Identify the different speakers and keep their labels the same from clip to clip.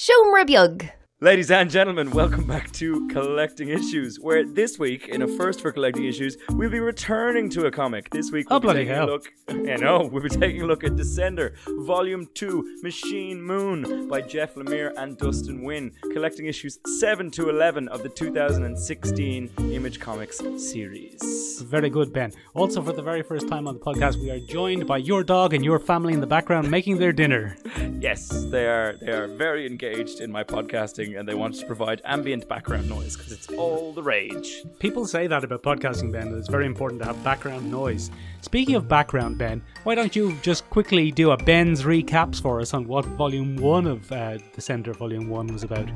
Speaker 1: Seomra Beag.
Speaker 2: Ladies and gentlemen, welcome back to Collecting Issues, where this week, in a first for Collecting Issues, we'll be returning to a comic. This week, oh, we'll
Speaker 3: Oh,
Speaker 2: be taking
Speaker 3: hell.
Speaker 2: a look. I know we'll be taking a look at Descender, Volume Two, Machine Moon by Jeff Lemire and Dustin Nguyen, collecting issues seven to eleven of the 2016 Image Comics series.
Speaker 3: Very good, Ben. Also, for the very first time on the podcast, we are joined by your dog and your family in the background making their dinner.
Speaker 2: Yes, they are. They are very engaged in my podcasting, and they wanted to provide ambient background noise because it's all the rage.
Speaker 3: People say that about podcasting, Ben, that it's very important to have background noise. Speaking of background, Ben, why don't you just quickly do a Ben's recaps for us on what Volume 1 of uh, Descender Volume 1 was about?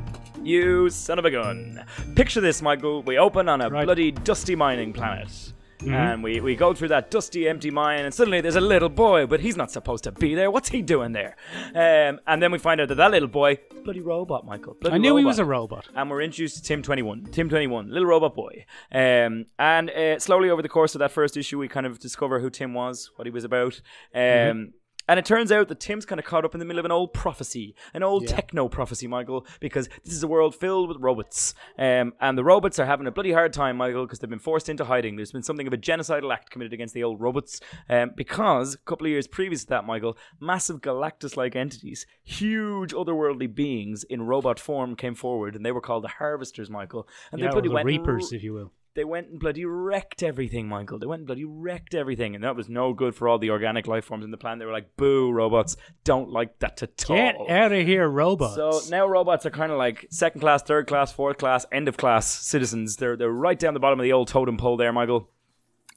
Speaker 2: You son of a gun. Picture this, Michael. We open on a
Speaker 3: Right.
Speaker 2: bloody dusty mining planet. And we, we go through that dusty, empty mine, and suddenly there's a little boy, but he's not supposed to be there. What's he doing there? Um, and then we find out that that little boy, bloody robot, Michael. Bloody
Speaker 3: I knew he was a robot.
Speaker 2: and we're introduced to Tim 21. Tim 21, little robot boy. Um, and uh, slowly over the course of that first issue, we kind of discover who Tim was, what he was about. Um,
Speaker 3: Mm-hmm.
Speaker 2: And it turns out that Tim's kind of caught up in the middle of an old prophecy, an old techno prophecy, Michael, because this is a world filled with robots. Um, and the robots are having a bloody hard time, Michael, because they've been forced into hiding. There's been something of a genocidal act committed against the old robots. Um, because a couple of years previous to that, Michael, massive Galactus like entities, huge otherworldly beings in robot form came forward, and they were called the Harvesters, Michael. And
Speaker 3: Yeah,
Speaker 2: they bloody
Speaker 3: the
Speaker 2: went
Speaker 3: Reapers, if you will.
Speaker 2: They went and bloody wrecked everything, Michael. They went and bloody wrecked everything, and that was no good for all the organic life forms in the planet. They were like, "Boo, robots! Don't like that at all."
Speaker 3: Get out of here, robots.
Speaker 2: So now robots are kind of like second class, third class, fourth class, end of class citizens. They're they're right down the bottom of the old totem pole there, Michael.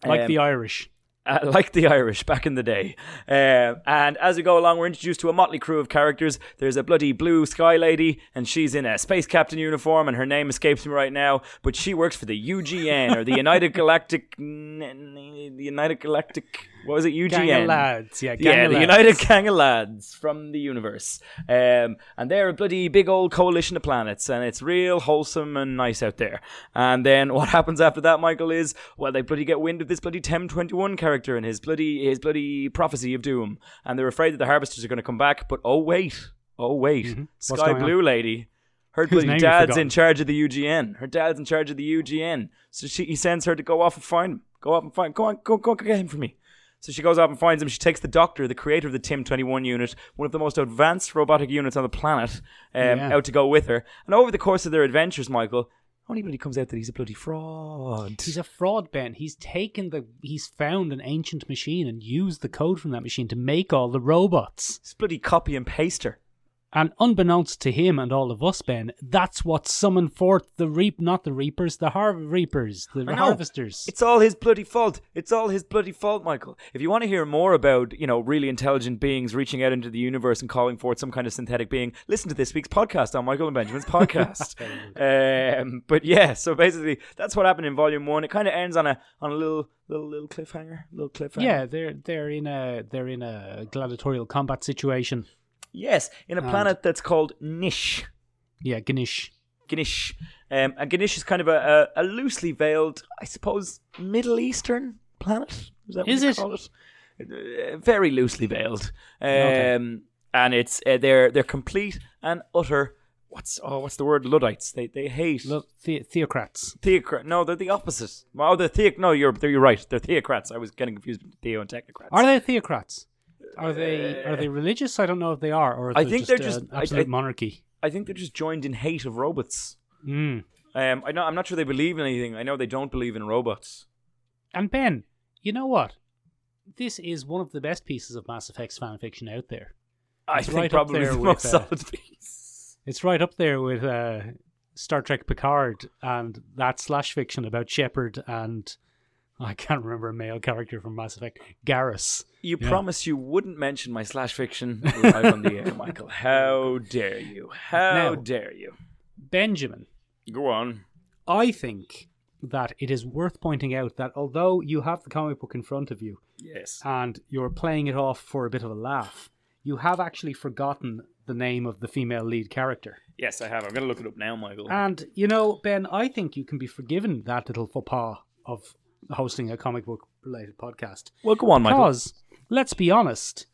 Speaker 3: like
Speaker 2: Um,
Speaker 3: the Irish.
Speaker 2: Uh, like the Irish back in the day. Um, and as we go along, we're introduced to a motley crew of characters. There's a bloody blue sky lady, and she's in a space captain uniform, and her name escapes me right now. But she works for the UGN or the United Galactic, the United Galactic. What was it? UGN.
Speaker 3: Gang of lads. Yeah, gang
Speaker 2: Yeah, the
Speaker 3: lads.
Speaker 2: United Gang of Lads from the universe. Um, and they're a bloody big old coalition of planets, and it's real wholesome and nice out there. And then what happens after that, Michael, is, well, they bloody get wind of this bloody Tim 21 character and his bloody, his bloody prophecy of doom. And they're afraid that the Harvesters are going to come back, but oh, wait. Oh, wait.
Speaker 3: Mm-hmm.
Speaker 2: Sky
Speaker 3: going on?
Speaker 2: Blue Lady. Her bloody dad's in charge of the UGN. Her dad's in charge of the UGN. So she, he sends her to go off and find him. Go off and find. Him. Go on, go, go, go get him for me. So she goes off and finds him. She takes the doctor, the creator of the Tim 21 unit, one of the most advanced robotic units on the planet, um,
Speaker 3: Yeah.
Speaker 2: out to go with her. And over the course of their adventures, Michael, only bloody comes out that he's a bloody fraud.
Speaker 3: He's a fraud, Ben. He's taken the. He's found an ancient machine and used the code from that machine to make all the robots.
Speaker 2: He's a bloody copy and paster.
Speaker 3: And unbeknownst to him and all of us, Ben, that's what summoned forth the reap, not the reapers, the har- reapers, the harvesters.
Speaker 2: It's all his bloody fault. It's all his bloody fault, Michael. If you want to hear more about, you know, really intelligent beings reaching out into the universe and calling forth some kind of synthetic being, listen to this week's podcast on Michael and Benjamin's podcast. um, but yeah, so basically that's what happened in volume one. It kind of ends on a on a little little little cliffhanger, little cliffhanger.
Speaker 3: yeah, they're they're in a they're in a gladiatorial combat situation.
Speaker 2: Yes, in a
Speaker 3: And-
Speaker 2: planet that's called Gnish.
Speaker 3: Yeah, Gnish.
Speaker 2: Gnish. Um, and Gnish is kind of a, a, a loosely veiled, I suppose, Middle Eastern planet. Is that what
Speaker 3: Is
Speaker 2: you
Speaker 3: it?
Speaker 2: call it? Uh, very loosely veiled. Um,
Speaker 3: Okay.
Speaker 2: And it's uh, they're they're complete and utter. What's oh what's the word? Luddites. They they hate
Speaker 3: Look, the- theocrats.
Speaker 2: theocrat. No, they're the opposite. Oh, they're theoc. No, you're you're right. They're theocrats. I was getting confused with theo and technocrats.
Speaker 3: Are they theocrats? Are they are they religious? I don't know if they are, or
Speaker 2: I think
Speaker 3: just,
Speaker 2: they're just-
Speaker 3: an
Speaker 2: I-
Speaker 3: absolute
Speaker 2: I-
Speaker 3: monarchy.
Speaker 2: I think they're just joined in hate of robots.
Speaker 3: Mm.
Speaker 2: Um, I know. I'm not sure they believe in anything. I know they don't believe in robots.
Speaker 3: And Ben, you know what? This is one of the best pieces of Mass Effect fan fiction out there. It's
Speaker 2: think
Speaker 3: right up
Speaker 2: probably
Speaker 3: there
Speaker 2: the
Speaker 3: with,
Speaker 2: most
Speaker 3: uh,
Speaker 2: solid piece.
Speaker 3: It's right up there with uh, Star Trek Picard and that slash fiction about Shepard and I can't remember a male character from Mass Effect, Garrus.
Speaker 2: You
Speaker 3: Yeah.
Speaker 2: promised you wouldn't mention my slash fiction live on the air, Michael. How dare you? How
Speaker 3: Now-
Speaker 2: dare you?
Speaker 3: Benjamin,
Speaker 2: Go on.
Speaker 3: I think that it is worth pointing out that although you have the comic book in front of you
Speaker 2: Yes.
Speaker 3: and you're playing it off for a bit of a laugh, you have actually forgotten the name of the female lead character.
Speaker 2: Yes, I have. I'm going to look it up now, Michael.
Speaker 3: And you know, Ben, I think you can be forgiven that little faux pas of hosting a comic book related podcast.
Speaker 2: well, go on, Michael.
Speaker 3: Because, let's be honest,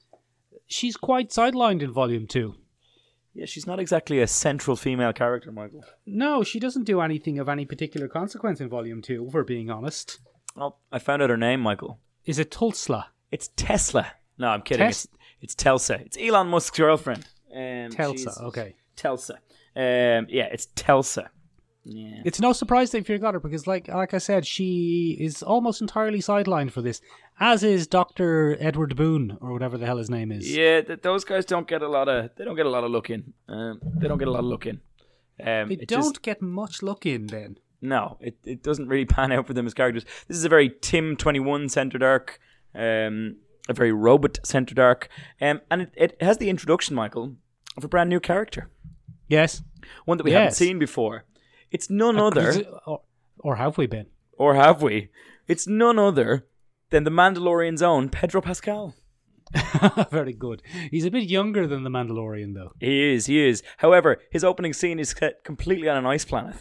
Speaker 3: she's quite sidelined in volume two.
Speaker 2: Yeah, she's not exactly a central female character, Michael.
Speaker 3: No, she doesn't do anything of any particular consequence in Volume 2, if we're being honest.
Speaker 2: Well, I found out her name, Michael.
Speaker 3: Is it Tulsa?
Speaker 2: It's Tesla. No, I'm kidding.
Speaker 3: Tes-
Speaker 2: it's, it's Telsa. It's Elon Musk's girlfriend. Um,
Speaker 3: Telsa, okay.
Speaker 2: Telsa. Um, yeah, it's Telsa. Yeah.
Speaker 3: It's no surprise that you got her because, like, like I said, she is almost entirely sidelined for this, as is Doctor Edward Boone or whatever the hell his name is.
Speaker 2: Yeah, th- those guys don't get a lot of. They don't get a lot of look in. Um, they don't get a lot of look in. Um,
Speaker 3: They don't
Speaker 2: just-
Speaker 3: get much look in then.
Speaker 2: no, it, it doesn't really pan out for them as characters. This is a very Tim Twenty One centered arc, um, a very robot centered arc, um, and it, it has the introduction, Michael, of a brand new character,
Speaker 3: Yes.
Speaker 2: one that we haven't seen before. It's none other,
Speaker 3: or have we been?
Speaker 2: or have we? It's none other than the Mandalorian's own Pedro Pascal.
Speaker 3: Very good. He's a bit younger than the Mandalorian, though.
Speaker 2: He is, he is. However, his opening scene is set completely on an ice planet.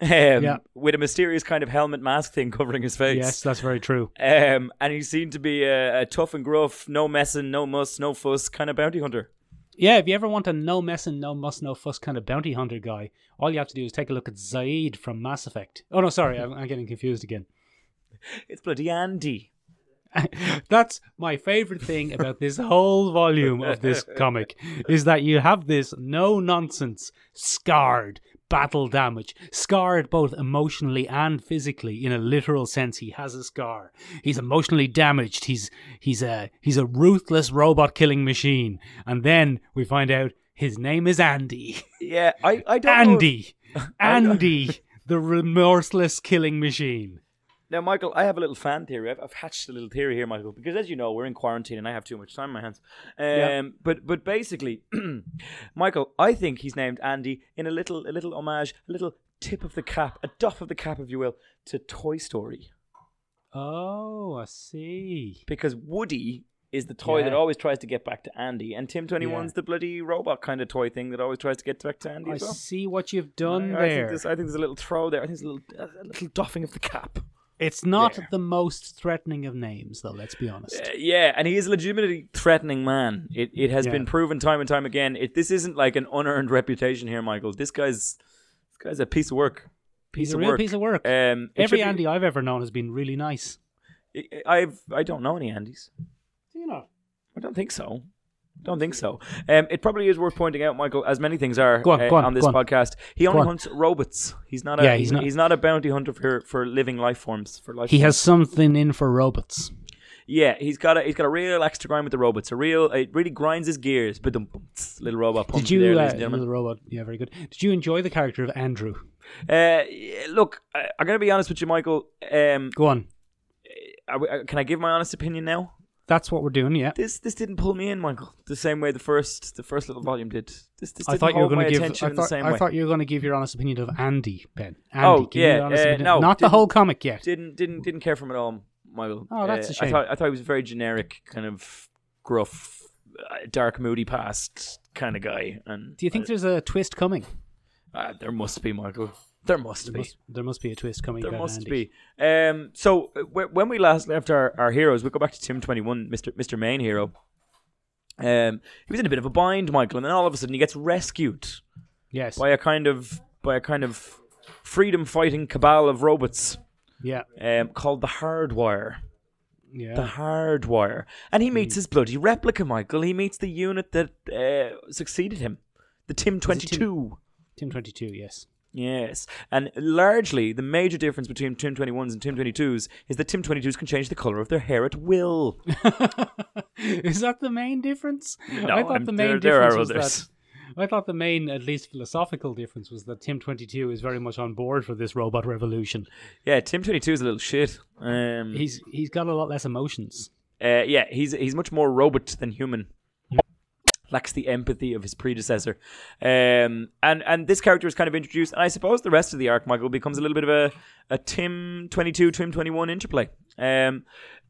Speaker 2: Um,
Speaker 3: Yeah.
Speaker 2: With a mysterious kind of helmet mask thing covering his face.
Speaker 3: Yes, that's very true.
Speaker 2: Um, and he seemed to be a, a tough and gruff, no messing, no muss, no fuss kind of bounty hunter.
Speaker 3: Yeah, if you ever want a no messing, no muss, no fuss kind of bounty hunter guy, all you have to do is take a look at Zaeed from Mass Effect. Oh no, sorry, I'm, I'm getting confused again.
Speaker 2: It's bloody Andy.
Speaker 3: That's my favorite thing about this whole volume of this comic is that you have this no nonsense, scarred, battle damage, scarred both emotionally and physically in a literal sense. He has a scar. He's emotionally damaged. He's he's a he's a ruthless robot killing machine. And then we find out his name is Andy.
Speaker 2: Yeah, I, I don't know. if-
Speaker 3: Andy. Andy, the remorseless killing machine.
Speaker 2: Now, Michael, I have a little fan theory. I've, I've hatched a little theory here, Michael, because as you know, we're in quarantine and I have too much time on my hands. Um,
Speaker 3: Yeah.
Speaker 2: But but basically, Michael, I think he's named Andy in a little a little homage, a little tip of the cap, a doff of the cap, if you will, to Toy Story,
Speaker 3: Oh, I see.
Speaker 2: because Woody is the toy that always tries to get back to Andy, and Tim Twenty One's
Speaker 3: Yeah.
Speaker 2: the bloody robot kind of toy thing that always tries to get back to Andy
Speaker 3: I
Speaker 2: as well.
Speaker 3: see what you've done
Speaker 2: I, I think
Speaker 3: there.
Speaker 2: there's, I think there's a little throw there. I think there's a little a little doffing of the cap.
Speaker 3: It's not
Speaker 2: there.
Speaker 3: the most threatening of names, though. Let's be honest.
Speaker 2: Uh, yeah, and he is a legitimately threatening man. It it has
Speaker 3: Yeah.
Speaker 2: been proven time and time again. It this isn't like an unearned reputation here, Michael. This guy's this guy's a piece of work. Piece
Speaker 3: He's
Speaker 2: of
Speaker 3: a real
Speaker 2: work.
Speaker 3: piece of work.
Speaker 2: Um,
Speaker 3: Every
Speaker 2: be-
Speaker 3: Andy I've ever known has been really nice.
Speaker 2: I- I've I don't know any Andys.
Speaker 3: Do you know?
Speaker 2: I don't think so. Don't think so. Um, it probably is worth pointing out, Michael, as many things are
Speaker 3: on,
Speaker 2: uh,
Speaker 3: go on,
Speaker 2: this
Speaker 3: on.
Speaker 2: podcast. He only
Speaker 3: on.
Speaker 2: hunts robots. He's not a
Speaker 3: Yeah,
Speaker 2: he's, not he's not a bounty hunter for for living life forms for life.
Speaker 3: He
Speaker 2: forms.
Speaker 3: has something in for robots.
Speaker 2: Yeah, he's got a he's got a real axe to grind with the robots. A real it really grinds his gears. But the little robot.
Speaker 3: Did you,
Speaker 2: there,
Speaker 3: uh,
Speaker 2: ladies and gentlemen.
Speaker 3: little robot? Yeah, very good. Did you enjoy the character of Andrew?
Speaker 2: Uh, look, I, I'm gonna be honest with you, Michael. Um,
Speaker 3: Go on.
Speaker 2: we- can I give my honest opinion now?
Speaker 3: That's what we're doing. Yeah.
Speaker 2: This this didn't pull me in, Michael. The same way the first the first little volume did. This this
Speaker 3: I
Speaker 2: didn't
Speaker 3: thought you were going to give.
Speaker 2: attention
Speaker 3: I thought,
Speaker 2: same
Speaker 3: I thought you were going to give your honest opinion of Andy Ben. Andy,
Speaker 2: Oh,
Speaker 3: give me your
Speaker 2: yeah,
Speaker 3: honest
Speaker 2: uh,
Speaker 3: opinion.
Speaker 2: no,
Speaker 3: not the whole comic yet.
Speaker 2: didn't didn't didn't care for him at all, Michael.
Speaker 3: Oh, that's a
Speaker 2: Uh,
Speaker 3: shame.
Speaker 2: I thought I thought he was a very generic, kind of gruff, uh, dark, moody past kind of guy. And
Speaker 3: Do you think there's a twist coming?
Speaker 2: uh, there must be, Michael? There must
Speaker 3: There
Speaker 2: be.
Speaker 3: must, there must be a twist coming.
Speaker 2: There must
Speaker 3: Andy.
Speaker 2: be. Um, so uh, wh- when we last left our, our heroes, we go back to Tim Twenty One, Mister Mister Main Hero. Um, he was in a bit of a bind, Michael, and then all of a sudden he gets rescued
Speaker 3: Yes.
Speaker 2: by a kind of by a kind of freedom fighting cabal of robots
Speaker 3: Yeah.
Speaker 2: um, called the Hardwire.
Speaker 3: Yeah.
Speaker 2: The Hardwire, and he
Speaker 3: Hmm.
Speaker 2: meets his bloody replica, Michael. He meets the unit that uh, succeeded him, the Tim Twenty Two.
Speaker 3: Tim 22. Yes.
Speaker 2: Yes, and largely the major difference between Tim 21s and Tim 22s is that Tim 22s can change the color of their hair at will.
Speaker 3: Is that the main difference?
Speaker 2: No,
Speaker 3: I thought
Speaker 2: I'm-
Speaker 3: the main
Speaker 2: there- there are
Speaker 3: difference was
Speaker 2: others.
Speaker 3: that. I thought the main, at least philosophical difference, was that Tim Twenty Two is very much on board for this robot revolution.
Speaker 2: Yeah, Tim 22 is a little shit. Um,
Speaker 3: He's he's got a lot less emotions.
Speaker 2: uh, yeah, he's he's much more robot than human. Lacks the empathy of his predecessor, um, and and this character is kind of introduced, and I suppose the rest of the arc, Michael, becomes a little bit of a, a Tim twenty two, Tim twenty one interplay, um,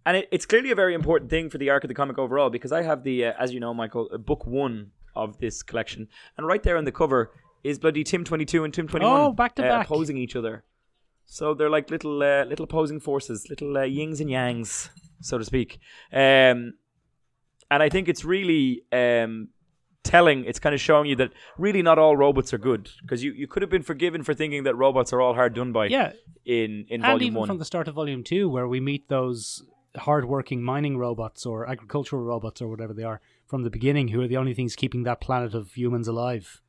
Speaker 2: and it, it's clearly a very important thing for the arc of the comic overall because I have the, uh, as you know, Michael, uh, book one of this collection, and right there on the cover is bloody Tim twenty two and Tim twenty one,
Speaker 3: Oh, back to back.
Speaker 2: opposing each other. So they're like little uh, little opposing forces, little uh, yings and yangs, so to speak. Um, and I think it's really um, telling. It's kind of showing you that really not all robots are good because you, you could have been forgiven for thinking that robots are all hard done by.
Speaker 3: Yeah,
Speaker 2: In in
Speaker 3: and
Speaker 2: volume
Speaker 3: even
Speaker 2: one.
Speaker 3: from the start of volume two, where we meet those hard-working mining robots or agricultural robots or whatever they are from the beginning, who are the only things keeping that planet of humans alive.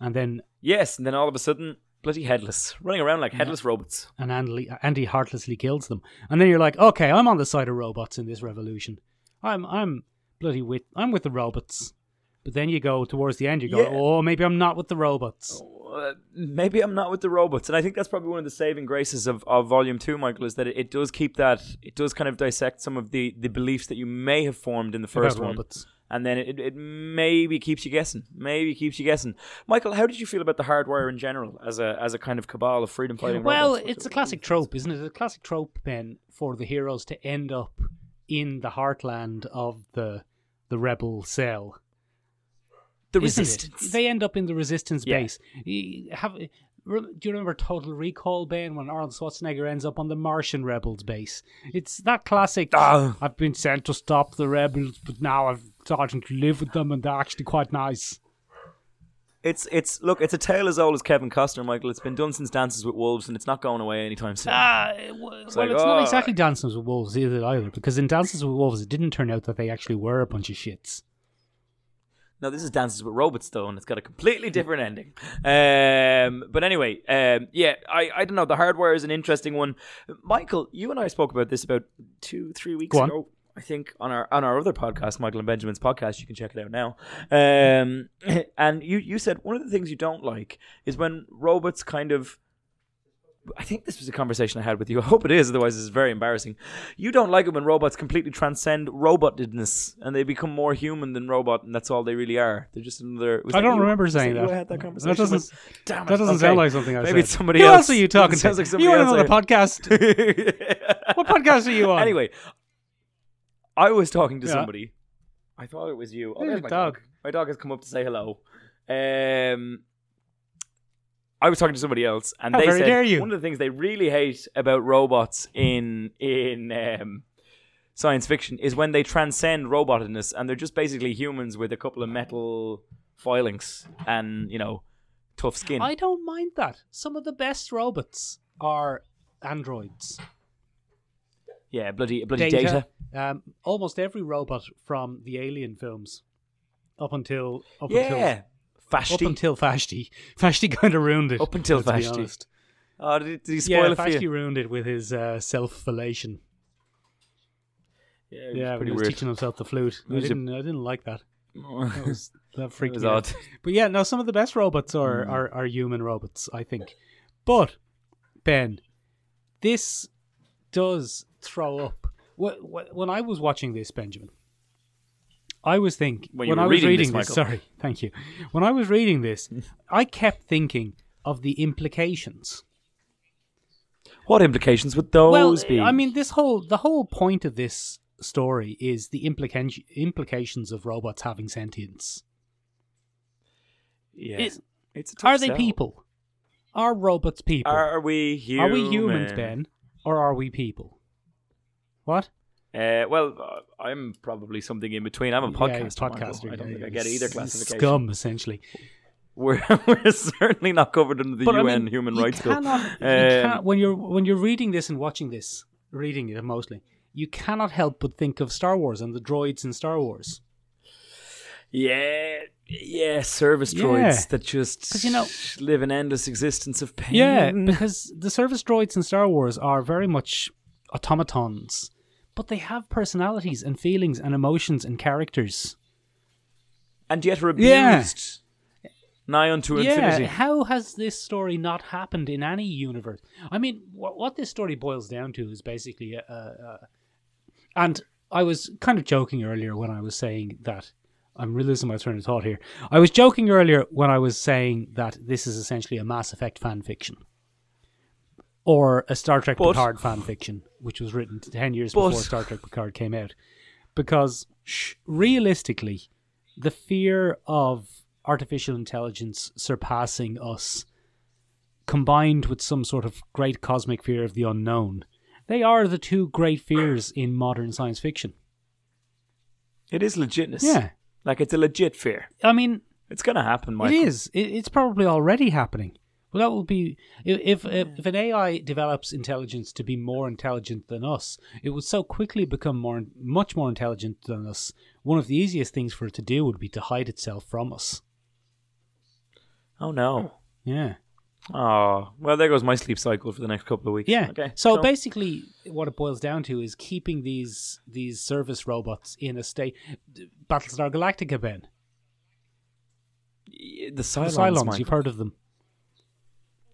Speaker 3: And then
Speaker 2: yes, and then all of a sudden, bloody headless, running around like headless robots.
Speaker 3: and Andy, Andy heartlessly kills them. And then you're like, okay, I'm on the side of robots in this revolution. I'm I'm bloody with I'm with the robots. But then you go towards the end, you go,
Speaker 2: Yeah.
Speaker 3: oh, maybe I'm not with the robots.
Speaker 2: Uh, maybe I'm not with the robots, and I think that's probably one of the saving graces of, of Volume Two, Michael, is that it, it does keep that it does kind of dissect some of the, the beliefs that you may have formed in the first
Speaker 3: about
Speaker 2: one,
Speaker 3: robots.
Speaker 2: and then it, it maybe keeps you guessing, maybe keeps you guessing. Michael, how did you feel about the hardwire in general as a as a kind of cabal of freedom fighting?
Speaker 3: Well,
Speaker 2: robots?
Speaker 3: it's a classic trope, isn't it? A classic trope, Ben, for the heroes to end up in the heartland of the the rebel cell.
Speaker 2: the
Speaker 3: isn't it?
Speaker 2: resistance.
Speaker 3: They end up in the resistance
Speaker 2: Yeah.
Speaker 3: base. Have do you remember Total Recall, Ben, when Arnold Schwarzenegger ends up on the Martian rebels base? It's that classic.
Speaker 2: Ah.
Speaker 3: I've been sent to stop the rebels, but now I've starting to live with them, and they're actually quite nice.
Speaker 2: It's it's look, it's a tale as old as Kevin Costner, Michael. It's been done since Dances with Wolves, and it's not going away anytime soon.
Speaker 3: Ah, well, well,
Speaker 2: like,
Speaker 3: it's not
Speaker 2: oh.
Speaker 3: exactly Dances with Wolves either, either, because in Dances with Wolves, it didn't turn out that they actually were a bunch of shits.
Speaker 2: No, this is Dances with Robots though, and it's got a completely different ending. Um, but anyway, um, yeah, I, I don't know. The Hardwire is an interesting one. Michael, you and I spoke about this about two, three weeks ago. I think on our on our other podcast, Michael and Benjamin's podcast, you can check it out now. Um, and you you said one of the things you don't like is when robots kind of. I think this was a conversation I had with you. I hope it is, otherwise, is very embarrassing. You don't like it when robots completely transcend robotedness and they become more human than robot, and that's all they really are. They're just another.
Speaker 3: I don't
Speaker 2: you?
Speaker 3: remember saying that.
Speaker 2: I had that
Speaker 3: That
Speaker 2: conversation.
Speaker 3: doesn't-
Speaker 2: with? Damn it.
Speaker 3: That doesn't
Speaker 2: Okay.
Speaker 3: sound like something I said.
Speaker 2: Maybe
Speaker 3: said.
Speaker 2: it's somebody
Speaker 3: Who
Speaker 2: else.
Speaker 3: else are you talking
Speaker 2: It sounds
Speaker 3: to?
Speaker 2: like somebody
Speaker 3: you on
Speaker 2: else
Speaker 3: another
Speaker 2: I-
Speaker 3: podcast? what podcast are you on?
Speaker 2: Anyway, I was talking to
Speaker 3: Yeah.
Speaker 2: somebody. I thought it was you. Oh,
Speaker 3: There's
Speaker 2: there's
Speaker 3: a
Speaker 2: my
Speaker 3: dog.
Speaker 2: dog. My dog has come up to say hello. Um, I was talking to somebody else, and
Speaker 3: How
Speaker 2: they
Speaker 3: very
Speaker 2: said
Speaker 3: dare you.
Speaker 2: one of the things they really hate about robots in in um, science fiction is when they transcend robotedness, and they're just basically humans with a couple of metal filings and you know tough skin.
Speaker 3: I don't mind that. Some of the best robots are androids.
Speaker 2: Yeah, bloody bloody
Speaker 3: Data.
Speaker 2: data.
Speaker 3: Um, almost every robot from the Alien films, up until up
Speaker 2: Yeah,
Speaker 3: until up until Vashti. Vashti kind of ruined it.
Speaker 2: Up until
Speaker 3: let's be
Speaker 2: Vashti.
Speaker 3: honest.
Speaker 2: oh, did, did he
Speaker 3: Yeah,
Speaker 2: spoil it for
Speaker 3: Vashti
Speaker 2: you?
Speaker 3: ruined it with his uh, self-fellation.
Speaker 2: Yeah,
Speaker 3: Yeah,
Speaker 2: pretty
Speaker 3: he was
Speaker 2: weird.
Speaker 3: teaching himself the flute. I didn't, I didn't like that. That was that freaked
Speaker 2: was
Speaker 3: me out. But yeah, no, some of the best robots are,
Speaker 2: Hmm.
Speaker 3: are, are human robots, I think. But Ben, this does throw up. Wh- wh- When I was watching this, Benjamin, I was thinking
Speaker 2: When
Speaker 3: when I was
Speaker 2: reading
Speaker 3: reading
Speaker 2: this,
Speaker 3: this. Sorry, thank you. When I was reading this, I kept thinking of the implications.
Speaker 2: What implications would those
Speaker 3: well,
Speaker 2: be?
Speaker 3: I mean, this whole the whole point of this story is the implication implications of robots having sentience.
Speaker 2: yeah,
Speaker 3: it-
Speaker 2: it's a tough
Speaker 3: Are they
Speaker 2: sell.
Speaker 3: people? Are robots people?
Speaker 2: Are we human?
Speaker 3: Are we humans, Ben, or are we people? What?
Speaker 2: Uh, well, uh, I'm probably something in between. I'm a
Speaker 3: Yeah,
Speaker 2: podcaster. I don't
Speaker 3: yeah,
Speaker 2: think I get either classification.
Speaker 3: Scum, essentially.
Speaker 2: We're, we're certainly not covered under the
Speaker 3: But
Speaker 2: UN
Speaker 3: I mean,
Speaker 2: Human Rights Bill.
Speaker 3: you
Speaker 2: Um,
Speaker 3: can't, when you're when you're reading this and watching this, reading it mostly, you cannot help but think of Star Wars and the droids in Star Wars.
Speaker 2: Yeah, yeah, service
Speaker 3: Yeah.
Speaker 2: droids that just
Speaker 3: you know-
Speaker 2: live an endless existence of pain.
Speaker 3: Yeah, because the service droids in Star Wars are very much automatons, but they have personalities and feelings and emotions and characters.
Speaker 2: and yet are abused. Yeah. nigh unto
Speaker 3: yeah,
Speaker 2: infinity.
Speaker 3: how has this story not happened in any universe? I mean, what, what this story boils down to is basically, uh, uh, and I was kind of joking earlier when I was saying that. I'm really losing my train of thought here. I was joking earlier when I was saying that this is essentially a Mass Effect fan fiction. Or a Star Trek
Speaker 2: But-
Speaker 3: Picard fan fiction, which was written 10 years
Speaker 2: But-
Speaker 3: before Star Trek Picard came out. Because realistically, the fear of artificial intelligence surpassing us, combined with some sort of great cosmic fear of the unknown, they are the two great fears in modern science fiction.
Speaker 2: It is legitness.
Speaker 3: Yeah.
Speaker 2: Like it's a legit fear.
Speaker 3: I mean,
Speaker 2: It's gonna happen, Michael.
Speaker 3: It is. It's probably already happening. Well, that will be if, if if an AI develops intelligence to be more intelligent than us, it would so quickly become more, much more intelligent than us. One of the easiest things for it to do would be to hide itself from us.
Speaker 2: Oh no.
Speaker 3: Yeah.
Speaker 2: Oh well, there goes my sleep cycle for the next couple of weeks.
Speaker 3: Yeah.
Speaker 2: Okay.
Speaker 3: So, basically, what it boils down to is keeping these these service robots in a state. Battlestar Galactica, Ben.
Speaker 2: the
Speaker 3: The
Speaker 2: Cylons,
Speaker 3: Cylons, you've heard of them.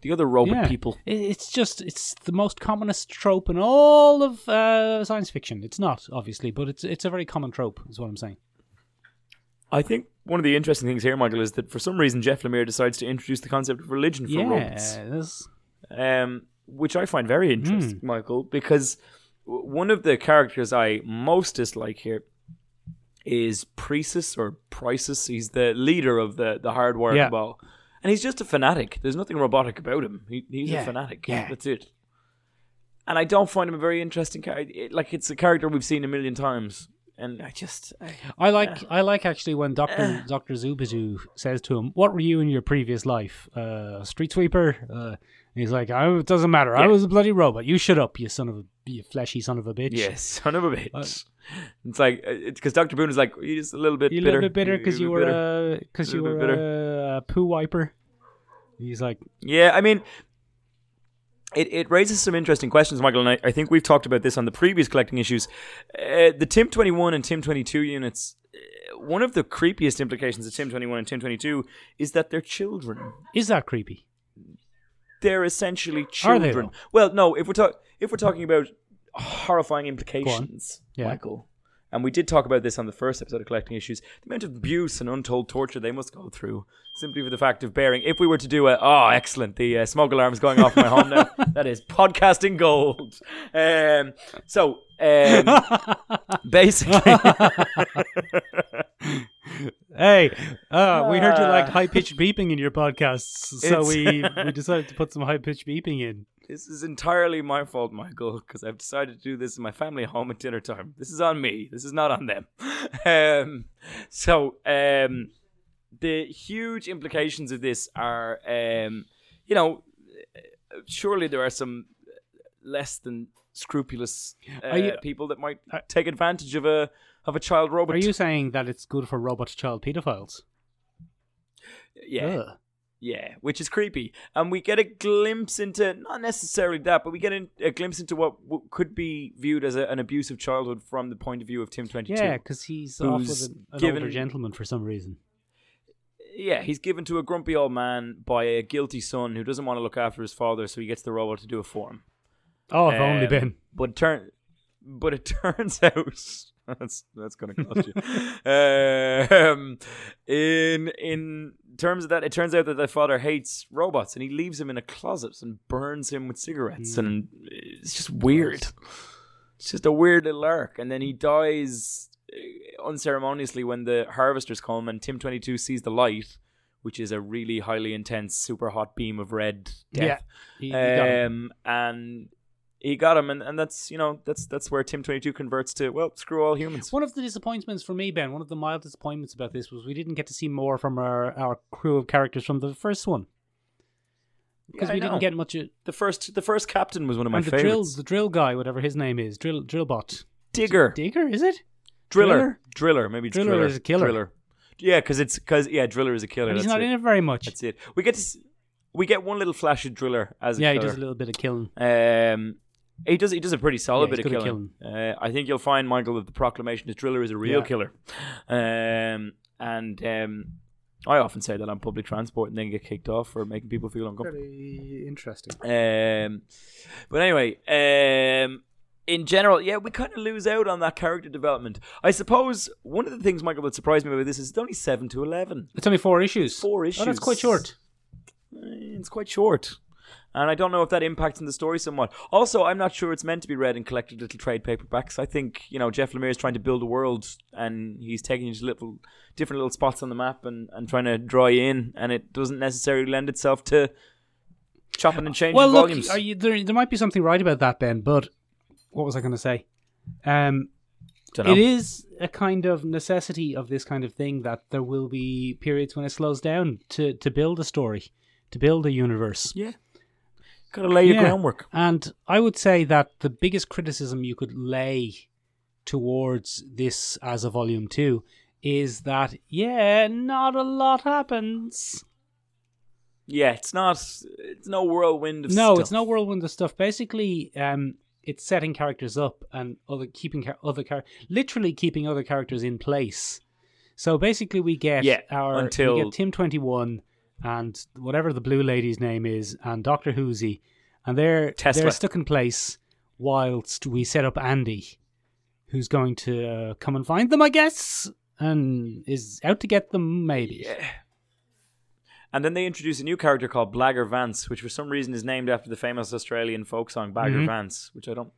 Speaker 2: The other robot
Speaker 3: Yeah.
Speaker 2: people.
Speaker 3: It's just it's the most commonest trope in all of uh, science fiction. It's not obviously, but it's it's a very common trope. Is what I'm saying.
Speaker 2: I think one of the interesting things here, Michael, is that for some reason Jeff Lemire decides to introduce the concept of religion for
Speaker 3: yeah,
Speaker 2: robots,
Speaker 3: this-
Speaker 2: um, which I find very interesting, Michael, because w- one of the characters I most dislike here is Prisus or Prisus. He's the leader of the the Hardwire
Speaker 3: Yeah.
Speaker 2: cabal, and he's just a fanatic. There's nothing robotic about him. He, he's
Speaker 3: Yeah,
Speaker 2: a fanatic.
Speaker 3: yeah.
Speaker 2: That's it. And I don't find him a very interesting character. Like it's a character we've seen a million times, and I just I,
Speaker 3: I like I like actually when Doctor Doctor Zubidu says to him, "What were you in your previous life? Uh, street sweeper?" Uh, he's like, oh, "It doesn't matter. I was a bloody robot. You shut up, you son of a you fleshy son of a bitch."
Speaker 2: Yes, son of a bitch.
Speaker 3: Uh,
Speaker 2: it's like uh, it's because Doctor Boone is like he's a little bit
Speaker 3: You a
Speaker 2: bitter.
Speaker 3: little bit bitter because you
Speaker 2: a
Speaker 3: were because you were
Speaker 2: bit
Speaker 3: uh, a poo wiper. He's like,
Speaker 2: Yeah, I mean, it, it raises some interesting questions, Michael, and I, I think we've talked about this on the previous collecting issues. Uh, the Tim twenty one and Tim twenty two units. uh, One of the creepiest implications of Tim twenty one and Tim twenty two is that they're children.
Speaker 3: "Is that creepy?"
Speaker 2: They're essentially children. well, no, if we're talking if we're talking about horrifying implications,
Speaker 3: Yeah.
Speaker 2: Michael. And we did talk about this on the first episode of Collecting Issues. The amount of abuse and untold torture they must go through simply for the fact of bearing. If we were to do a, oh, excellent, the uh, smoke alarm is going off in my home now. That is podcasting gold. Um, so, um, basically,
Speaker 3: Hey, uh, we heard you like
Speaker 2: Ah.
Speaker 3: high pitched beeping in your podcasts, so
Speaker 2: It's-
Speaker 3: we we decided to put some high pitched beeping in.
Speaker 2: this is entirely my fault, Michael, because I've decided to do this in my family home at dinner time. This is on me. This is not on them. Um, so, um, the huge implications of this are, um, you know, surely there are some less than scrupulous uh,
Speaker 3: you-
Speaker 2: people that might
Speaker 3: are-
Speaker 2: take advantage of a of a child robot.
Speaker 3: Are you saying that it's good for robot child pedophiles?
Speaker 2: Yeah.
Speaker 3: Ugh.
Speaker 2: Yeah, which is creepy. And we get a glimpse into, not necessarily that, but we get a glimpse into what w- could be viewed as a, an abusive childhood from the point of view of Tim 22.
Speaker 3: Yeah, because he's off with an, an
Speaker 2: given-
Speaker 3: older gentleman for some reason.
Speaker 2: Yeah, he's given to a grumpy old man by a guilty son who doesn't want to look after his father, so he gets the robot to do it for him.
Speaker 3: Oh, only
Speaker 2: Um,
Speaker 3: Ben.
Speaker 2: But it turn, but it turns out that's that's going to cost you. um, in in terms of that, it turns out that the father hates robots, and he leaves him in a closet and burns him with cigarettes, and it's just weird. It's just a weird little arc, and then he dies uh, unceremoniously when the harvesters come, and Tim Twenty Two sees the light. Which is a really highly intense, super hot beam of red death
Speaker 3: He, he
Speaker 2: um, and he got him, and, and that's you know that's that's where Tim Twenty Two converts to well, screw all humans.
Speaker 3: One of the disappointments for me, Ben, one of the mild disappointments about this was we didn't get to see more from our, our crew of characters from the first one. Because
Speaker 2: Yeah,
Speaker 3: we didn't get much. Of,
Speaker 2: the first the first captain was one of my
Speaker 3: and the
Speaker 2: favorites.
Speaker 3: the drill guy, whatever his name is, drill drillbot,
Speaker 2: Digger,
Speaker 3: Digger, is it?
Speaker 2: driller,
Speaker 3: Driller?
Speaker 2: maybe
Speaker 3: Driller
Speaker 2: driller.
Speaker 3: is a killer.
Speaker 2: Driller. Yeah, because it's because yeah, driller is a killer.
Speaker 3: And he's
Speaker 2: that's
Speaker 3: not
Speaker 2: it.
Speaker 3: in it very much.
Speaker 2: That's it. We get to s- we get one little flash of driller as a
Speaker 3: yeah, he does a little bit of killing.
Speaker 2: Um, he does he does a pretty solid
Speaker 3: Yeah,
Speaker 2: bit of
Speaker 3: at
Speaker 2: killing. Uh, I think you'll find Michael that the proclamation is Driller is a real
Speaker 3: Yeah.
Speaker 2: killer. Um, and um, I often say that on public transport and then get kicked off for making people feel uncomfortable.
Speaker 3: Very interesting.
Speaker 2: Um, but anyway, um, in general, yeah, we kind of lose out on that character development. I suppose one of the things, Michael, that surprised me about this is it's only seven to eleven.
Speaker 3: It's only four issues.
Speaker 2: Four
Speaker 3: Oh, that's quite short.
Speaker 2: Eh, It's quite short. And I don't know if that impacts on the story somewhat. Also, I'm not sure it's meant to be read in collected little trade paperbacks. I think, you know, Jeff Lemire is trying to build a world and he's taking you to little different little spots on the map and, and trying to draw you in and it doesn't necessarily lend itself to chopping and changing
Speaker 3: Well, look,
Speaker 2: volumes.
Speaker 3: you, there, there might be something right about that, Ben. But what was I going to say? Um. It is a kind of necessity of this kind of thing that there will be periods when it slows down to, to build a story, to build a universe.
Speaker 2: Yeah. Gotta lay your
Speaker 3: Yeah.
Speaker 2: groundwork.
Speaker 3: And I would say that the biggest criticism you could lay towards this as a volume two is that, yeah, not a lot happens.
Speaker 2: Yeah, it's not. It's no whirlwind of
Speaker 3: No,
Speaker 2: stuff.
Speaker 3: it's no whirlwind of stuff. Basically, um, it's setting characters up and other keeping other char- literally keeping other characters in place. So basically, we get
Speaker 2: Yeah,
Speaker 3: our
Speaker 2: until-
Speaker 3: we get Tim Twenty One and whatever the blue lady's name is and Doctor Whozy, and they're
Speaker 2: Tesla.
Speaker 3: they're stuck in place whilst we set up Andy, who's going to uh, come and find them, I guess, and is out to get them, maybe.
Speaker 2: Yeah. And then they introduce a new character called Blagger Vance, which for some reason is named after the famous Australian folk song Bagger
Speaker 3: Mhm.
Speaker 2: Vance, which I don't,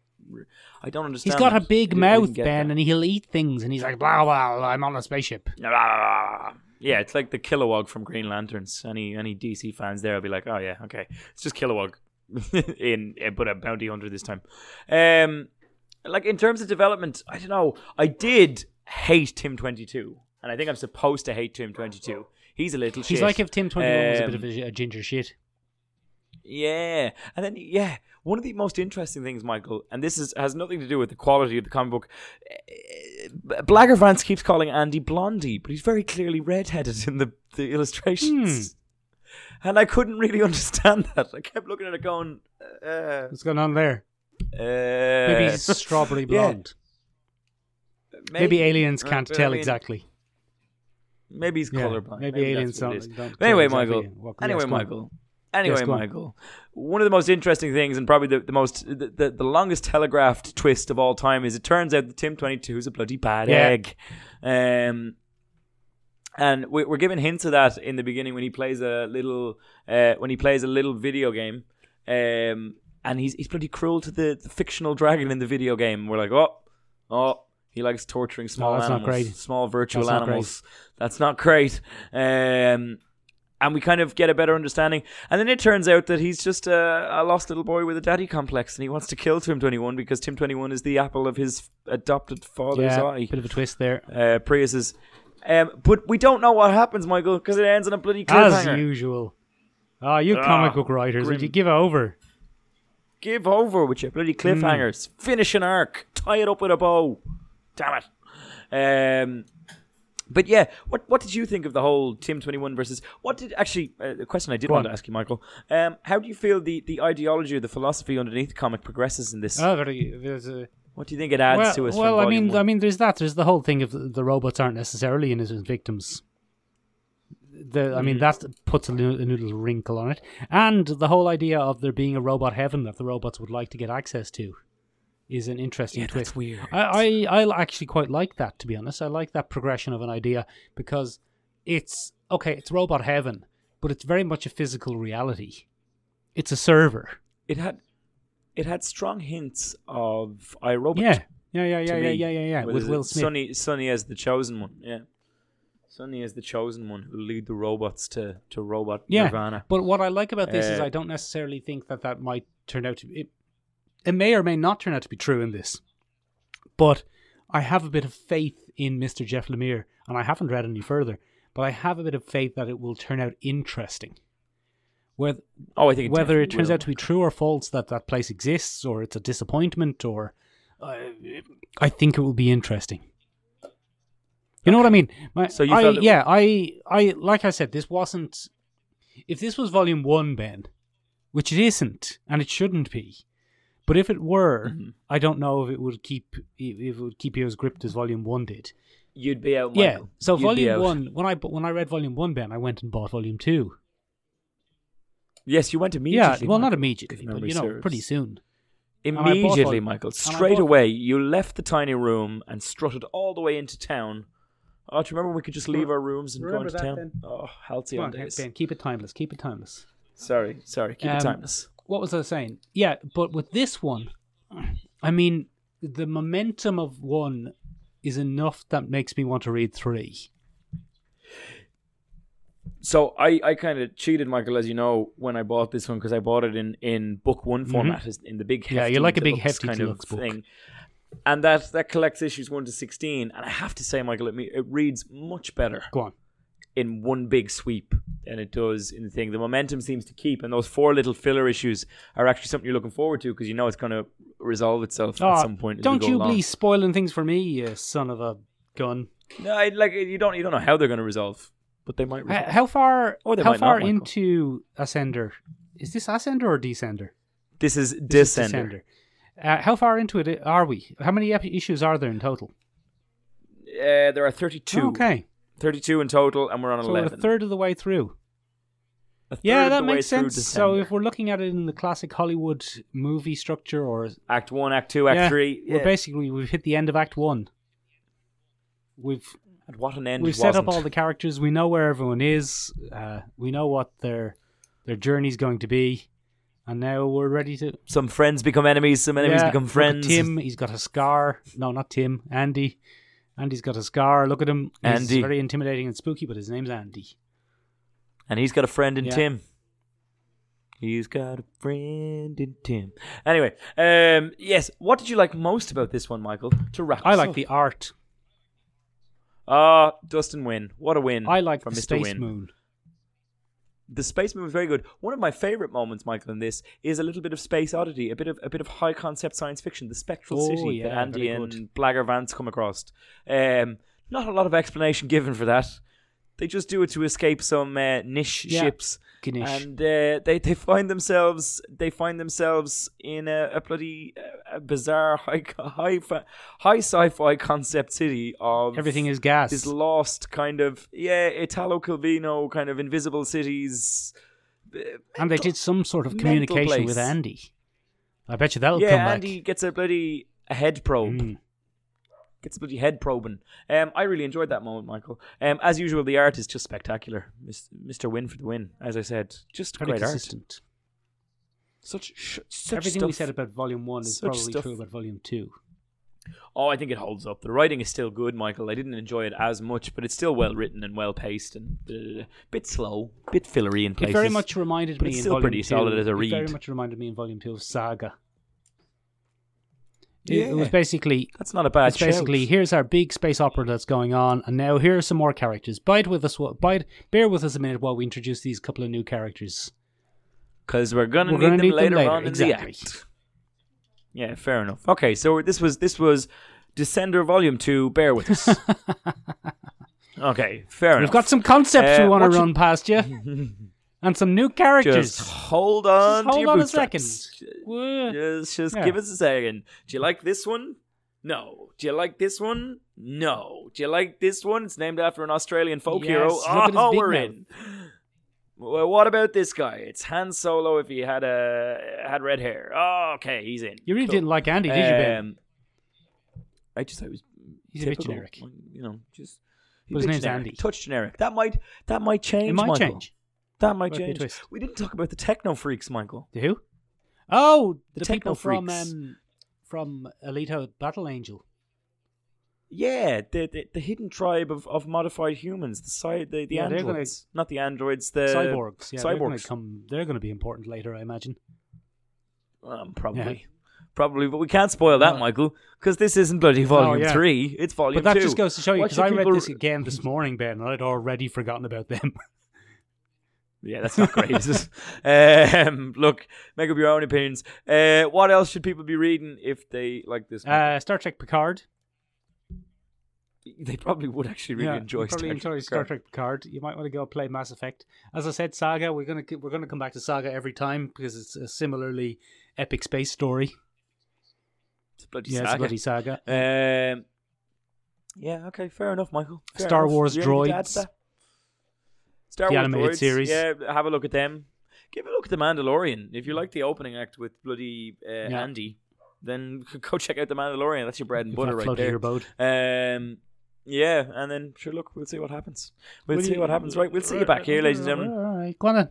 Speaker 2: I don't understand.
Speaker 3: He's got a big mouth, Ben,
Speaker 2: that.
Speaker 3: and he'll eat things, and he's like, blah, blah, I'm on a spaceship.
Speaker 2: Yeah, it's like the Kilowog from Green Lanterns. Any any DC fans there I'll be like, oh yeah, okay, it's just Kilowog, in eh, but a bounty hunter this time. Um, like in terms of development, I don't know. I did hate Tim Twenty Two, and I think I'm supposed to hate Tim Twenty Two. He's a little.
Speaker 3: He's
Speaker 2: shit.
Speaker 3: like if Tim 21 was a bit
Speaker 2: Um,
Speaker 3: of a, a ginger shit.
Speaker 2: Yeah, and then yeah, one of the most interesting things, Michael, and this is has nothing to do with the quality of the comic book. eh, Blagger Vance keeps calling Andy Blondie, but he's very clearly redheaded in the the illustrations,
Speaker 3: Hmm.
Speaker 2: and I couldn't really understand that. I kept looking at it, going, uh,
Speaker 3: What's going on there?
Speaker 2: uh,
Speaker 3: Maybe he's strawberry
Speaker 2: yeah,
Speaker 3: blonde. maybe, aliens can't tell
Speaker 2: mean,
Speaker 3: exactly.
Speaker 2: Maybe he's
Speaker 3: Yeah,
Speaker 2: colorblind.
Speaker 3: maybe,
Speaker 2: that's
Speaker 3: aliens don't, don't
Speaker 2: anyway, Michael. Anyway,
Speaker 3: yes, go on.
Speaker 2: Michael. Anyway,
Speaker 3: on.
Speaker 2: Michael. One of the most interesting things, and probably the, the most the, the, the longest telegraphed twist of all time, is it turns out that Tim Twenty Two is a bloody bad
Speaker 3: Yeah.
Speaker 2: egg. Um, and we, we're given hints of that in the beginning when he plays a little uh, when he plays a little video game. Um, and he's he's bloody cruel to the, the fictional dragon in the video game. We're like, oh, oh, he likes torturing small
Speaker 3: not
Speaker 2: animals, small virtual
Speaker 3: That's not great.
Speaker 2: animals. That's not great. Um, and we kind of get a better understanding. And then it turns out that he's just a, a lost little boy with a daddy complex, and he wants to kill Tim Twenty One because Tim Twenty One is the apple of his adopted father's
Speaker 3: Yeah,
Speaker 2: eye.
Speaker 3: bit of a twist there.
Speaker 2: Uh, Prius's. Um, but we don't know what happens, Michael, because it ends on a bloody cliffhanger.
Speaker 3: As usual. Oh, you
Speaker 2: Ah,
Speaker 3: comic book writers, would you give over?
Speaker 2: Give over with your bloody cliffhangers. Finish an arc. Tie it up with a bow. Damn it. Um, but yeah, what what did you think of the whole Tim Twenty One versus what did actually uh, the question I did
Speaker 3: Go
Speaker 2: want
Speaker 3: on.
Speaker 2: to ask you, Michael? Um, how do you feel the the ideology or the philosophy underneath the comic progresses in this?
Speaker 3: Oh, there- there's a.
Speaker 2: what do you think it adds
Speaker 3: well,
Speaker 2: to us?
Speaker 3: well I mean,
Speaker 2: one?
Speaker 3: I mean, there's that. There's the whole thing of the, the robots aren't necessarily innocent victims. The, I
Speaker 2: Mm.
Speaker 3: mean, that puts a little, a little wrinkle on it, and the whole idea of there being a robot heaven that the robots would like to get access to is an interesting
Speaker 2: yeah,
Speaker 3: twist.
Speaker 2: that's weird.
Speaker 3: I, I I actually quite like that to be honest. I like that progression of an idea because it's okay. It's robot heaven, but it's very much a physical reality. It's a server.
Speaker 2: it had it had strong hints of iRobot.
Speaker 3: Yeah, yeah, yeah, yeah, yeah, yeah, yeah, yeah. With? Will Smith.
Speaker 2: Sonny, Sonny as the chosen one. Yeah. Sonny as the chosen one who lead the robots to, to robot
Speaker 3: Yeah,
Speaker 2: nirvana.
Speaker 3: But what I like about this is
Speaker 2: Uh,
Speaker 3: I don't necessarily think that that might turn out to be. It, it may or may not turn out to be true in this, but I have a bit of faith in Mr. Jeff Lemire, and I haven't read any further. But I have a bit of faith that it will turn out interesting. Whether
Speaker 2: Oh, I think it
Speaker 3: whether it turns
Speaker 2: will.
Speaker 3: out to be true or false that that place exists, or it's a disappointment, or uh, I think it will be interesting. You know what I mean? My,
Speaker 2: So you
Speaker 3: I, yeah, I, I, like I said, this wasn't. If this was volume one, Ben, which it isn't, and it shouldn't be, but if it were,
Speaker 2: Mhm.
Speaker 3: I don't know if it would keep if it would keep you as gripped as volume one did.
Speaker 2: You'd be out,
Speaker 3: Yeah. So
Speaker 2: You'd
Speaker 3: volume one, when I when I read volume one, Ben, I went and bought volume two.
Speaker 2: Yes, you went immediately.
Speaker 3: Yeah, well, not immediately, but you know,
Speaker 2: serves.
Speaker 3: pretty soon.
Speaker 2: Immediately. Michael. Straight away, you left the tiny room and strutted all the way into town. Oh, do you remember we could just leave our rooms and go into
Speaker 3: that,
Speaker 2: town?
Speaker 3: Ben?
Speaker 2: Oh, halcyon
Speaker 3: Come on,
Speaker 2: days.
Speaker 3: Ben, keep it timeless. Keep it timeless.
Speaker 2: Sorry, sorry. Keep it
Speaker 3: Um,
Speaker 2: timeless.
Speaker 3: What was I saying? Yeah, but with this one, I mean, the momentum of one is enough that makes me want to read three.
Speaker 2: So I, I kind of cheated, Michael, as you know, when I bought this one because I bought it in, in book one format, is in the big.
Speaker 3: Mm-hmm. Yeah,
Speaker 2: hefty
Speaker 3: you like a big hefty
Speaker 2: kind of
Speaker 3: book.
Speaker 2: thing. and that that collects issues one to sixteen. And I have to say, Michael, it, me- it reads much better
Speaker 3: Go on.
Speaker 2: In one big sweep than it does in the thing. The momentum seems to keep, and those four little filler issues are actually something you're looking forward to because you know it's going to resolve itself at
Speaker 3: Oh,
Speaker 2: some point.
Speaker 3: Don't you
Speaker 2: along.
Speaker 3: be spoiling things for me, you son of a gun.
Speaker 2: No, I, like you don't you don't know how they're going to resolve, but they might. Resolve.
Speaker 3: how far?
Speaker 2: Or they
Speaker 3: how
Speaker 2: might not,
Speaker 3: far
Speaker 2: Michael.
Speaker 3: into Ascender? Is this Ascender or Descender?
Speaker 2: this is
Speaker 3: This is
Speaker 2: Descender.
Speaker 3: Uh, how far into it are we? How many issues are there in total?
Speaker 2: Uh, there are 32.
Speaker 3: Okay,
Speaker 2: 32 in total, and we're on
Speaker 3: so we're a third of the way through. Yeah, that makes sense. So if we're looking at it in the classic Hollywood movie structure, or
Speaker 2: Act 1, Act 2, Act
Speaker 3: Yeah,
Speaker 2: 3.
Speaker 3: we're basically we've hit the end of Act One. We've
Speaker 2: And what an end
Speaker 3: we've set up all the characters. We know where everyone is. Uh, we know what their their journey's going to be, and now we're ready to.
Speaker 2: Some friends become enemies, some enemies
Speaker 3: Yeah,
Speaker 2: become
Speaker 3: at
Speaker 2: friends.
Speaker 3: Tim, he's got a scar. No, not Tim. Andy. Andy's got a scar. Look at him. He's
Speaker 2: Andy.
Speaker 3: very intimidating and spooky, but his name's Andy.
Speaker 2: And he's got a friend in
Speaker 3: Yeah.
Speaker 2: Tim. He's got a friend in Tim. Anyway, um, yes. What did you like most about this one, Michael? To wrap,
Speaker 3: I like
Speaker 2: up?
Speaker 3: the art.
Speaker 2: Ah, Dustin Nguyen. What a win!
Speaker 3: I like
Speaker 2: from
Speaker 3: the
Speaker 2: Mr.
Speaker 3: space
Speaker 2: Win.
Speaker 3: moon.
Speaker 2: The space moon was very good. One of my favorite moments, Michael, in this is a little bit of space oddity, a bit of a bit of high concept science fiction, the spectral
Speaker 3: Oh,
Speaker 2: city that
Speaker 3: yeah,
Speaker 2: Andy and. Blagger Vance come across. Um, not a lot of explanation given for that. They just do it to escape some uh, niche
Speaker 3: Yeah.
Speaker 2: ships,
Speaker 3: Gnish.
Speaker 2: and uh, they they find themselves they find themselves in a, a bloody uh, a bizarre high high high sci-fi concept city of
Speaker 3: Everything is gas.
Speaker 2: this lost kind of yeah Italo Calvino kind of invisible cities.
Speaker 3: and they did some sort of communication with. Andy. I bet you that'll
Speaker 2: yeah,
Speaker 3: come back.
Speaker 2: Yeah, Andy gets a bloody a head probe.
Speaker 3: Mm.
Speaker 2: Gets a bloody head probing. Um, I really enjoyed that moment, Michael. Um, as usual, the art is just spectacular. Mr. Win for the win, as I said. Just
Speaker 3: Very
Speaker 2: great art. Such, sh- such
Speaker 3: Everything
Speaker 2: stuff.
Speaker 3: we said about Volume One is
Speaker 2: such
Speaker 3: probably
Speaker 2: stuff.
Speaker 3: true about Volume Two.
Speaker 2: Oh, I think it holds up. The writing is still good, Michael. I didn't enjoy it as much, but it's still well written and well paced and uh, bit slow, bit fillery in places.
Speaker 3: It very much reminded
Speaker 2: But
Speaker 3: me
Speaker 2: it's
Speaker 3: in
Speaker 2: still pretty
Speaker 3: Two.
Speaker 2: solid as a
Speaker 3: It very much reminded me in Volume Two of Saga. It, it was basically
Speaker 2: That's not a bad
Speaker 3: it's basically here's our big space opera that's going on, and now here are some more characters. Bide with us, bide, bear with us a minute while we introduce these couple of new characters.
Speaker 2: because we're gonna
Speaker 3: We're
Speaker 2: need
Speaker 3: gonna
Speaker 2: them
Speaker 3: need them
Speaker 2: later,
Speaker 3: later,
Speaker 2: on
Speaker 3: exactly.
Speaker 2: in the act. Yeah, fair enough. Okay, so this was this was Descender Volume Two. Bear with us. okay, fair enough.
Speaker 3: We've got some concepts we
Speaker 2: Uh,
Speaker 3: want
Speaker 2: what
Speaker 3: to
Speaker 2: you-
Speaker 3: run past you, and some new characters.
Speaker 2: Just hold on.
Speaker 3: Just
Speaker 2: to your
Speaker 3: hold on a second.
Speaker 2: Just, just
Speaker 3: Yeah.
Speaker 2: give us a second. Do you like this one? No. Do you like this one? No. Do you like this one? It's named after an Australian folk
Speaker 3: Yes,
Speaker 2: hero.
Speaker 3: look at his
Speaker 2: Oh, we're
Speaker 3: mouth.
Speaker 2: in. Well, what about this guy? It's Han Solo if he had a had red hair. Oh, okay, he's in.
Speaker 3: You really
Speaker 2: Cool.
Speaker 3: didn't like Andy, did you, Ben?
Speaker 2: Um, I just thought it was
Speaker 3: He's a bit generic.
Speaker 2: You know, just
Speaker 3: But his name's
Speaker 2: generic,
Speaker 3: Andy.
Speaker 2: Touch generic. That might that might change.
Speaker 3: It might
Speaker 2: Michael.
Speaker 3: change.
Speaker 2: That might
Speaker 3: Might
Speaker 2: change. We didn't talk about the techno freaks, Michael.
Speaker 3: The who? Oh,
Speaker 2: The
Speaker 3: the,
Speaker 2: techno
Speaker 3: people from
Speaker 2: freaks.
Speaker 3: um, from Alita Battle Angel.
Speaker 2: Yeah, the, the the hidden tribe of, of modified humans, the side the, the
Speaker 3: Yeah, they're gonna-
Speaker 2: androids, not the androids, the
Speaker 3: cyborgs. Yeah, they're going
Speaker 2: cyborgs.
Speaker 3: to come. They're going to be important later, I imagine.
Speaker 2: Um, probably, probably, but we can't spoil that,
Speaker 3: No.
Speaker 2: Michael, because this isn't bloody volume
Speaker 3: yeah.
Speaker 2: three. It's volume
Speaker 3: But that
Speaker 2: two.
Speaker 3: just goes to show you because I read this again this morning, Ben, and I'd already forgotten about them.
Speaker 2: Yeah, that's not great. um, look, make up your own opinions. Uh, what else should people be reading if they like this?
Speaker 3: Uh, Star Trek Picard.
Speaker 2: they probably would actually really
Speaker 3: yeah,
Speaker 2: enjoy
Speaker 3: probably
Speaker 2: Star
Speaker 3: enjoy
Speaker 2: Trek.
Speaker 3: Star Trek Picard. You might want to go play Mass Effect. As I said, Saga. We're gonna we're gonna come back to Saga every time because it's a similarly epic space story.
Speaker 2: It's a bloody
Speaker 3: Yeah, it's a bloody saga.
Speaker 2: Um, yeah, okay, fair enough, Michael. Fair
Speaker 3: Star
Speaker 2: enough.
Speaker 3: Wars
Speaker 2: Do you have anything to add to
Speaker 3: droids.
Speaker 2: Star
Speaker 3: The
Speaker 2: Wars
Speaker 3: animated
Speaker 2: droids,
Speaker 3: series.
Speaker 2: Yeah, have a look at them. Give a look at The Mandalorian. If you like the opening act with bloody uh,
Speaker 3: Yeah.
Speaker 2: Andy, then go check out The Mandalorian. That's your bread and butter right there.
Speaker 3: your boat.
Speaker 2: Um, yeah, and then sure, look, we'll see what happens. We'll
Speaker 3: Will
Speaker 2: see
Speaker 3: you-
Speaker 2: what happens. Right, we'll see you back here, ladies and gentlemen.
Speaker 3: All right, go on then.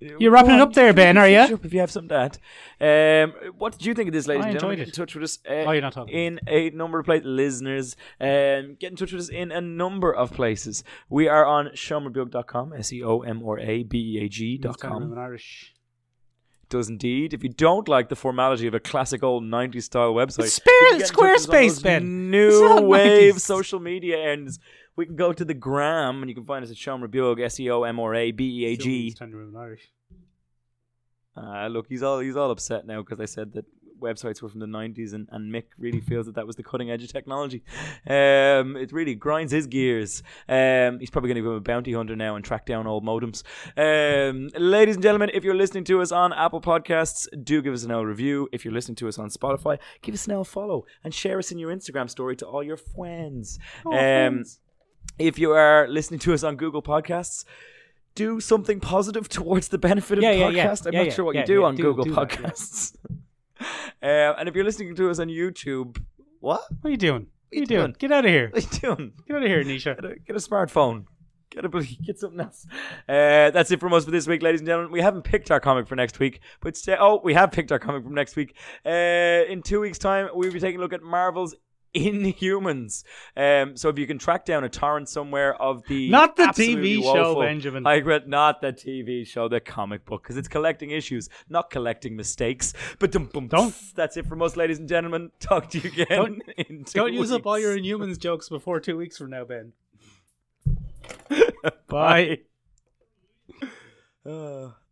Speaker 2: You're
Speaker 3: wrapping it up there, Ben, are ya?
Speaker 2: If you have something to add. Um, what did you think of this, ladies
Speaker 3: I
Speaker 2: and gentlemen?
Speaker 3: enjoyed
Speaker 2: Get in
Speaker 3: it.
Speaker 2: touch with us. Uh,
Speaker 3: Oh, you're not talking.
Speaker 2: in a number of places, listeners. Um, get in touch with us in a number of places. We are on seomrabeag.com, S E O M R A B E A G dot
Speaker 3: Sounding
Speaker 2: com.
Speaker 3: Irish.
Speaker 2: does indeed. If you don't like the formality of a classic old 90s style website,
Speaker 3: Spare-
Speaker 2: you can get in touch with us on
Speaker 3: Squarespace, Ben.
Speaker 2: New wave
Speaker 3: 90s.
Speaker 2: social media ends. We can go to the gram and you can find us at Seomra Beag, S E O M R A B E A G.
Speaker 3: means trying to ruin Irish.
Speaker 2: Uh, look, he's all he's all upset now because I said that websites were from the 90s and, and Mick really feels that that was the cutting edge of technology. Um, it really grinds his gears. Um, he's probably going to become a bounty hunter now and track down old modems. Um, ladies and gentlemen, if you're listening to us on Apple Podcasts, do give us an L review. If you're listening to us on Spotify, give us an L follow and share us in your Instagram story to all your friends.
Speaker 3: Oh,
Speaker 2: um,
Speaker 3: friends.
Speaker 2: If you are listening to us on Google Podcasts, do something positive towards the benefit of
Speaker 3: Yeah,
Speaker 2: the
Speaker 3: yeah, yeah.
Speaker 2: podcast. I'm
Speaker 3: Yeah,
Speaker 2: not
Speaker 3: yeah,
Speaker 2: sure what you do on
Speaker 3: Do-
Speaker 2: Google
Speaker 3: do.
Speaker 2: Podcasts. uh, and if you're listening to us on YouTube, what?
Speaker 3: What are you doing? What are you
Speaker 2: you
Speaker 3: doing?
Speaker 2: doing?
Speaker 3: Get out of here.
Speaker 2: What are you doing?
Speaker 3: Get out of here, Nisha.
Speaker 2: Get a, get a smartphone. Get a get something else. Uh, that's it from us for this week, ladies and gentlemen. We haven't picked our comic for next week, but stay, oh, we have picked our comic from next week. Uh, in two weeks' time, we'll be taking a look at Marvel's Inhumans. Um, so if you can track down a torrent somewhere of the
Speaker 3: Not the TV show, Benjamin.
Speaker 2: I regret not the TV show, the comic book, because it's collecting issues, not collecting mistakes. But dum bum.
Speaker 3: Don't-
Speaker 2: That's it from us, ladies and gentlemen. Talk to you again.
Speaker 3: Don't-
Speaker 2: in two
Speaker 3: Don't use up all your. Inhumans jokes before two weeks from now, Ben. Bye.
Speaker 2: Uh,